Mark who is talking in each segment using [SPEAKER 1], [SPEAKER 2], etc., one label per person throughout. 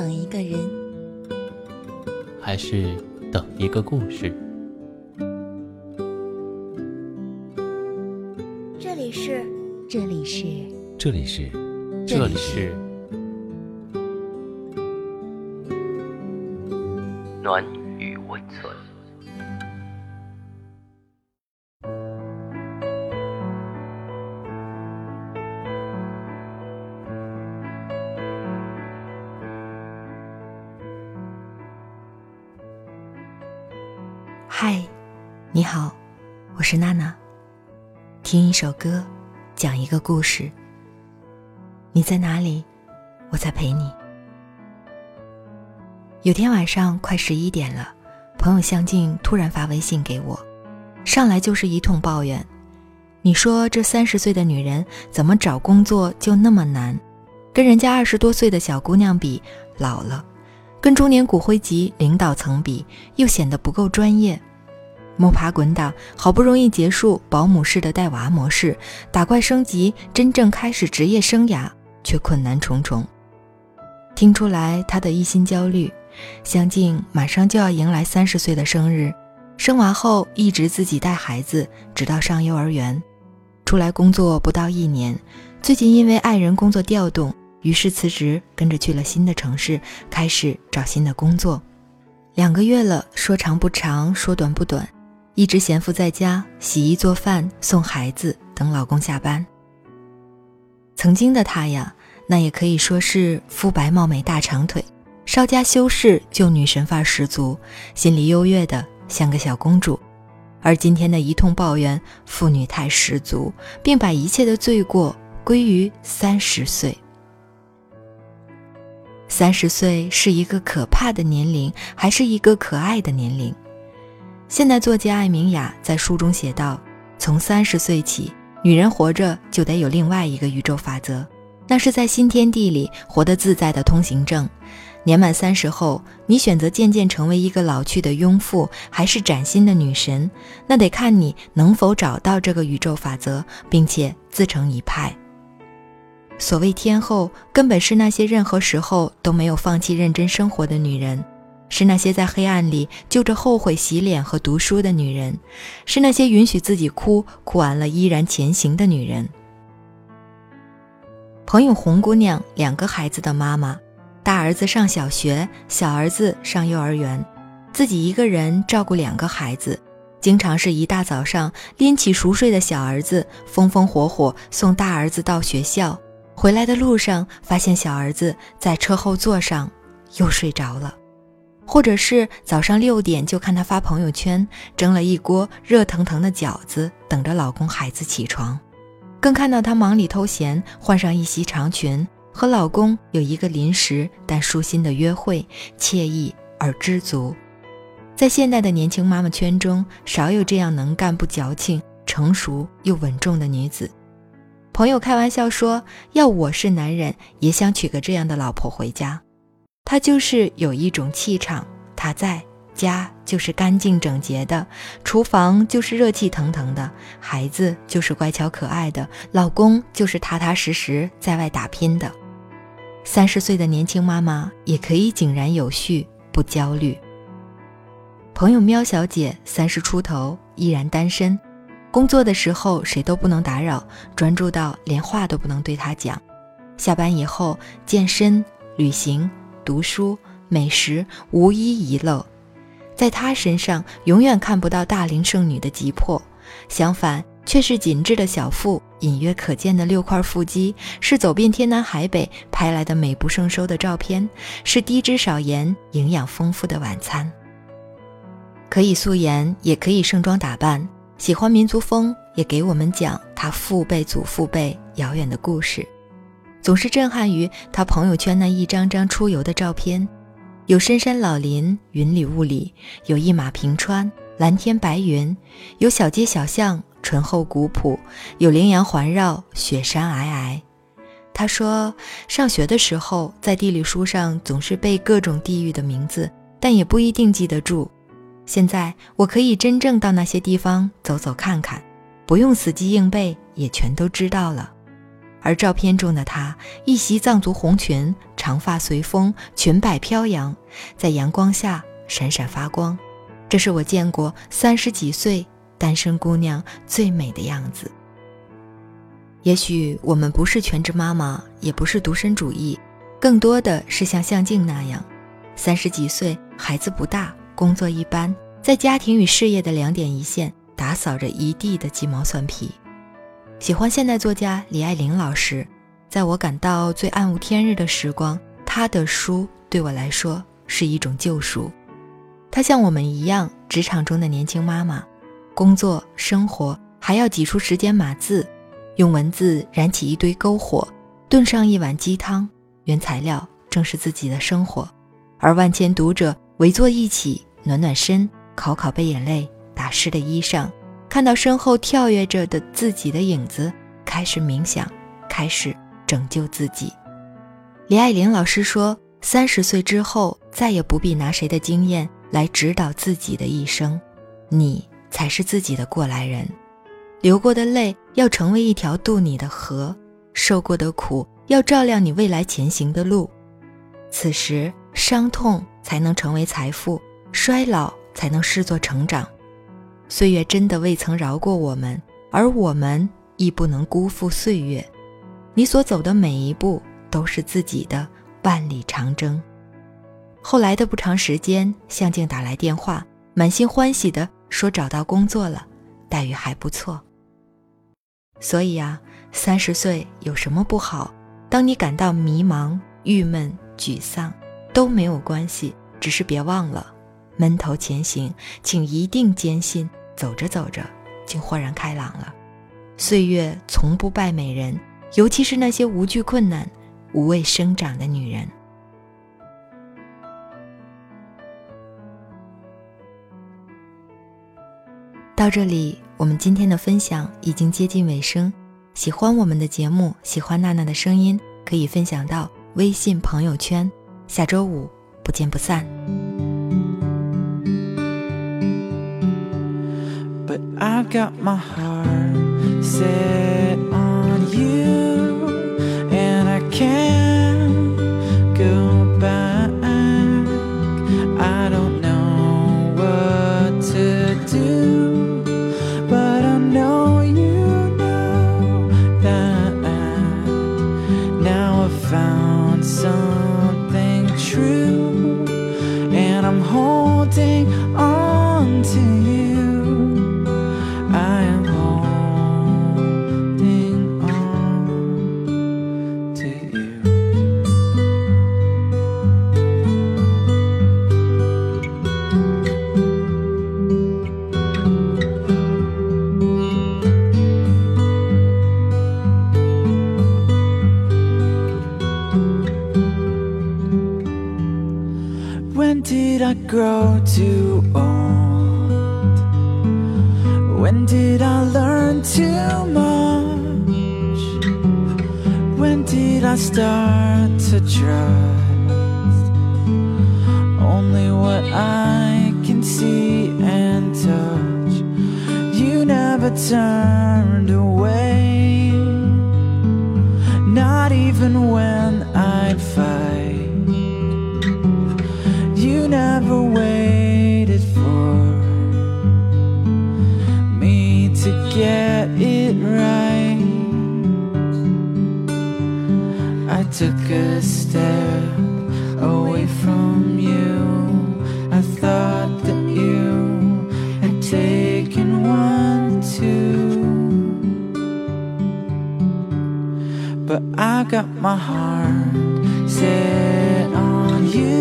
[SPEAKER 1] 等一个人，
[SPEAKER 2] 还是等一个故事？
[SPEAKER 1] 这里是，
[SPEAKER 3] 这里是，
[SPEAKER 4] 这里是，
[SPEAKER 2] 这里是暖与温存。
[SPEAKER 3] 听一首歌，讲一个故事。你在哪里？我在陪你。有天晚上快十一点了，朋友向静突然发微信给我，上来就是一通抱怨。你说这三十岁的女人怎么找工作就那么难？跟人家二十多岁的小姑娘比，老了；跟中年骨灰级领导层比，又显得不够专业。摸爬滚打，好不容易结束保姆式的带娃模式，打怪升级，真正开始职业生涯，却困难重重。听出来他的一心焦虑。相静马上就要迎来三十岁的生日，生娃后一直自己带孩子，直到上幼儿园。出来工作不到一年，最近因为爱人工作调动，于是辞职，跟着去了新的城市，开始找新的工作。两个月了，说长不长，说短不短。一直闲赋在家，洗衣做饭，送孩子，等老公下班。曾经的她呀，那也可以说是肤白貌美大长腿，稍加修饰就女神范十足，心里优越的像个小公主。而今天的一通抱怨，妇女态十足，并把一切的罪过归于三十岁。三十岁是一个可怕的年龄，还是一个可爱的年龄？现代作家艾明雅在书中写道：“从三十岁起，女人活着就得有另外一个宇宙法则，那是在新天地里活得自在的通行证。年满三十后，你选择渐渐成为一个老去的庸妇，还是崭新的女神，那得看你能否找到这个宇宙法则，并且自成一派。所谓天后，根本是那些任何时候都没有放弃认真生活的女人。”是那些在黑暗里就着后悔洗脸和读书的女人，是那些允许自己哭，哭完了依然前行的女人。朋友红姑娘，两个孩子的妈妈，大儿子上小学，小儿子上幼儿园，自己一个人照顾两个孩子，经常是一大早上拎起熟睡的小儿子，风风火火送大儿子到学校，回来的路上发现小儿子在车后座上又睡着了。或者是早上六点就看她发朋友圈，蒸了一锅热腾腾的饺子，等着老公孩子起床，更看到她忙里偷闲，换上一袭长裙，和老公有一个临时但舒心的约会，惬意而知足。在现代的年轻妈妈圈中，少有这样能干不矫情、成熟又稳重的女子。朋友开玩笑说：“要我是男人，也想娶个这样的老婆回家。”她就是有一种气场，她在家就是干净整洁的，厨房就是热气腾腾的，孩子就是乖巧可爱的，老公就是踏踏实实在外打拼的。三十岁的年轻妈妈也可以井然有序，不焦虑。朋友喵小姐三十出头，依然单身，工作的时候谁都不能打扰，专注到连话都不能对她讲。下班以后健身、旅行。读书、美食无一遗漏，在她身上永远看不到大龄剩女的急迫，相反，却是紧致的小腹，隐约可见的六块腹肌，是走遍天南海北拍来的美不胜收的照片，是低脂少盐、营养丰富的晚餐。可以素颜，也可以盛装打扮，喜欢民族风，也给我们讲她父辈、祖父辈遥远的故事。总是震撼于他朋友圈那一张张出游的照片，有深山老林，云里雾里；有一马平川，蓝天白云；有小街小巷，醇厚古朴；有羚羊环绕，雪山皑皑。他说，上学的时候在地理书上总是背各种地域的名字，但也不一定记得住。现在我可以真正到那些地方走走看看，不用死记硬背，也全都知道了。而照片中的她，一袭藏族红裙，长发随风，裙摆飘扬，在阳光下闪闪发光。这是我见过三十几岁单身姑娘最美的样子。也许我们不是全职妈妈，也不是独身主义，更多的是像向静那样，三十几岁，孩子不大，工作一般，在家庭与事业的两点一线，打扫着一地的鸡毛蒜皮。喜欢现代作家李爱玲老师，在我感到最暗无天日的时光，她的书对我来说是一种救赎。她像我们一样，职场中的年轻妈妈，工作生活还要挤出时间码字。用文字燃起一堆篝火，炖上一碗鸡汤，原材料正是自己的生活，而万千读者围坐一起，暖暖身，烤烤被眼泪打湿的衣裳，看到身后跳跃着的自己的影子，开始冥想，开始拯救自己。李爱玲老师说：“三十岁之后，再也不必拿谁的经验来指导自己的一生，你才是自己的过来人。”流过的泪要成为一条渡你的河，受过的苦要照亮你未来前行的路。此时，伤痛才能成为财富，衰老才能视作成长。岁月真的未曾饶过我们，而我们亦不能辜负岁月。你所走的每一步都是自己的万里长征。后来的不长时间，向静打来电话，满心欢喜地说找到工作了，待遇还不错。所以啊，三十岁有什么不好？当你感到迷茫、郁闷、沮丧，都没有关系。只是别忘了，闷头前行，请一定坚信，走着走着，就豁然开朗了。岁月从不败美人，尤其是那些无惧困难、无畏生长的女人。到这里，我们今天的分享已经接近尾声。喜欢我们的节目，喜欢娜娜的声音，可以分享到微信朋友圈。下周五不见不散。but I've got my heart set on you, and I can't go back. I don't know what to do, but I know you know that I, now I've found something true. Did I start to trust only what I can see and touch? You never turned away, not even when I'd fight. You never waited took a step away from you. I thought that you had taken one too. But I got my heart set on you.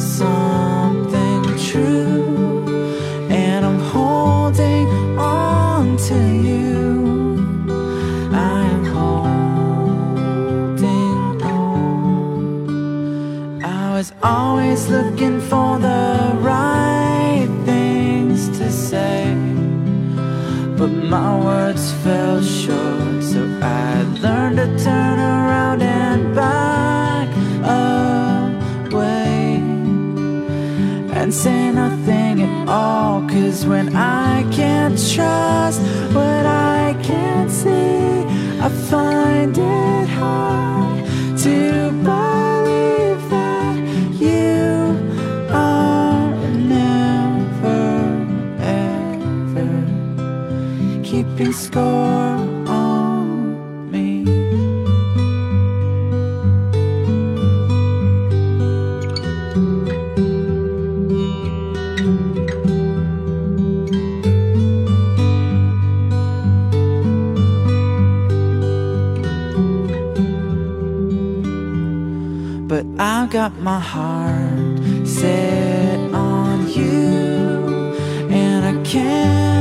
[SPEAKER 1] something true, and I'm holding on to you. I am holding on. I was always
[SPEAKER 3] looking for the right things to say, but
[SPEAKER 1] my words fell short, so I learned to turn around and bow. Say nothing at all. Cause when I can't trust what I can't see, I find it hard got my heart set on you, and I can't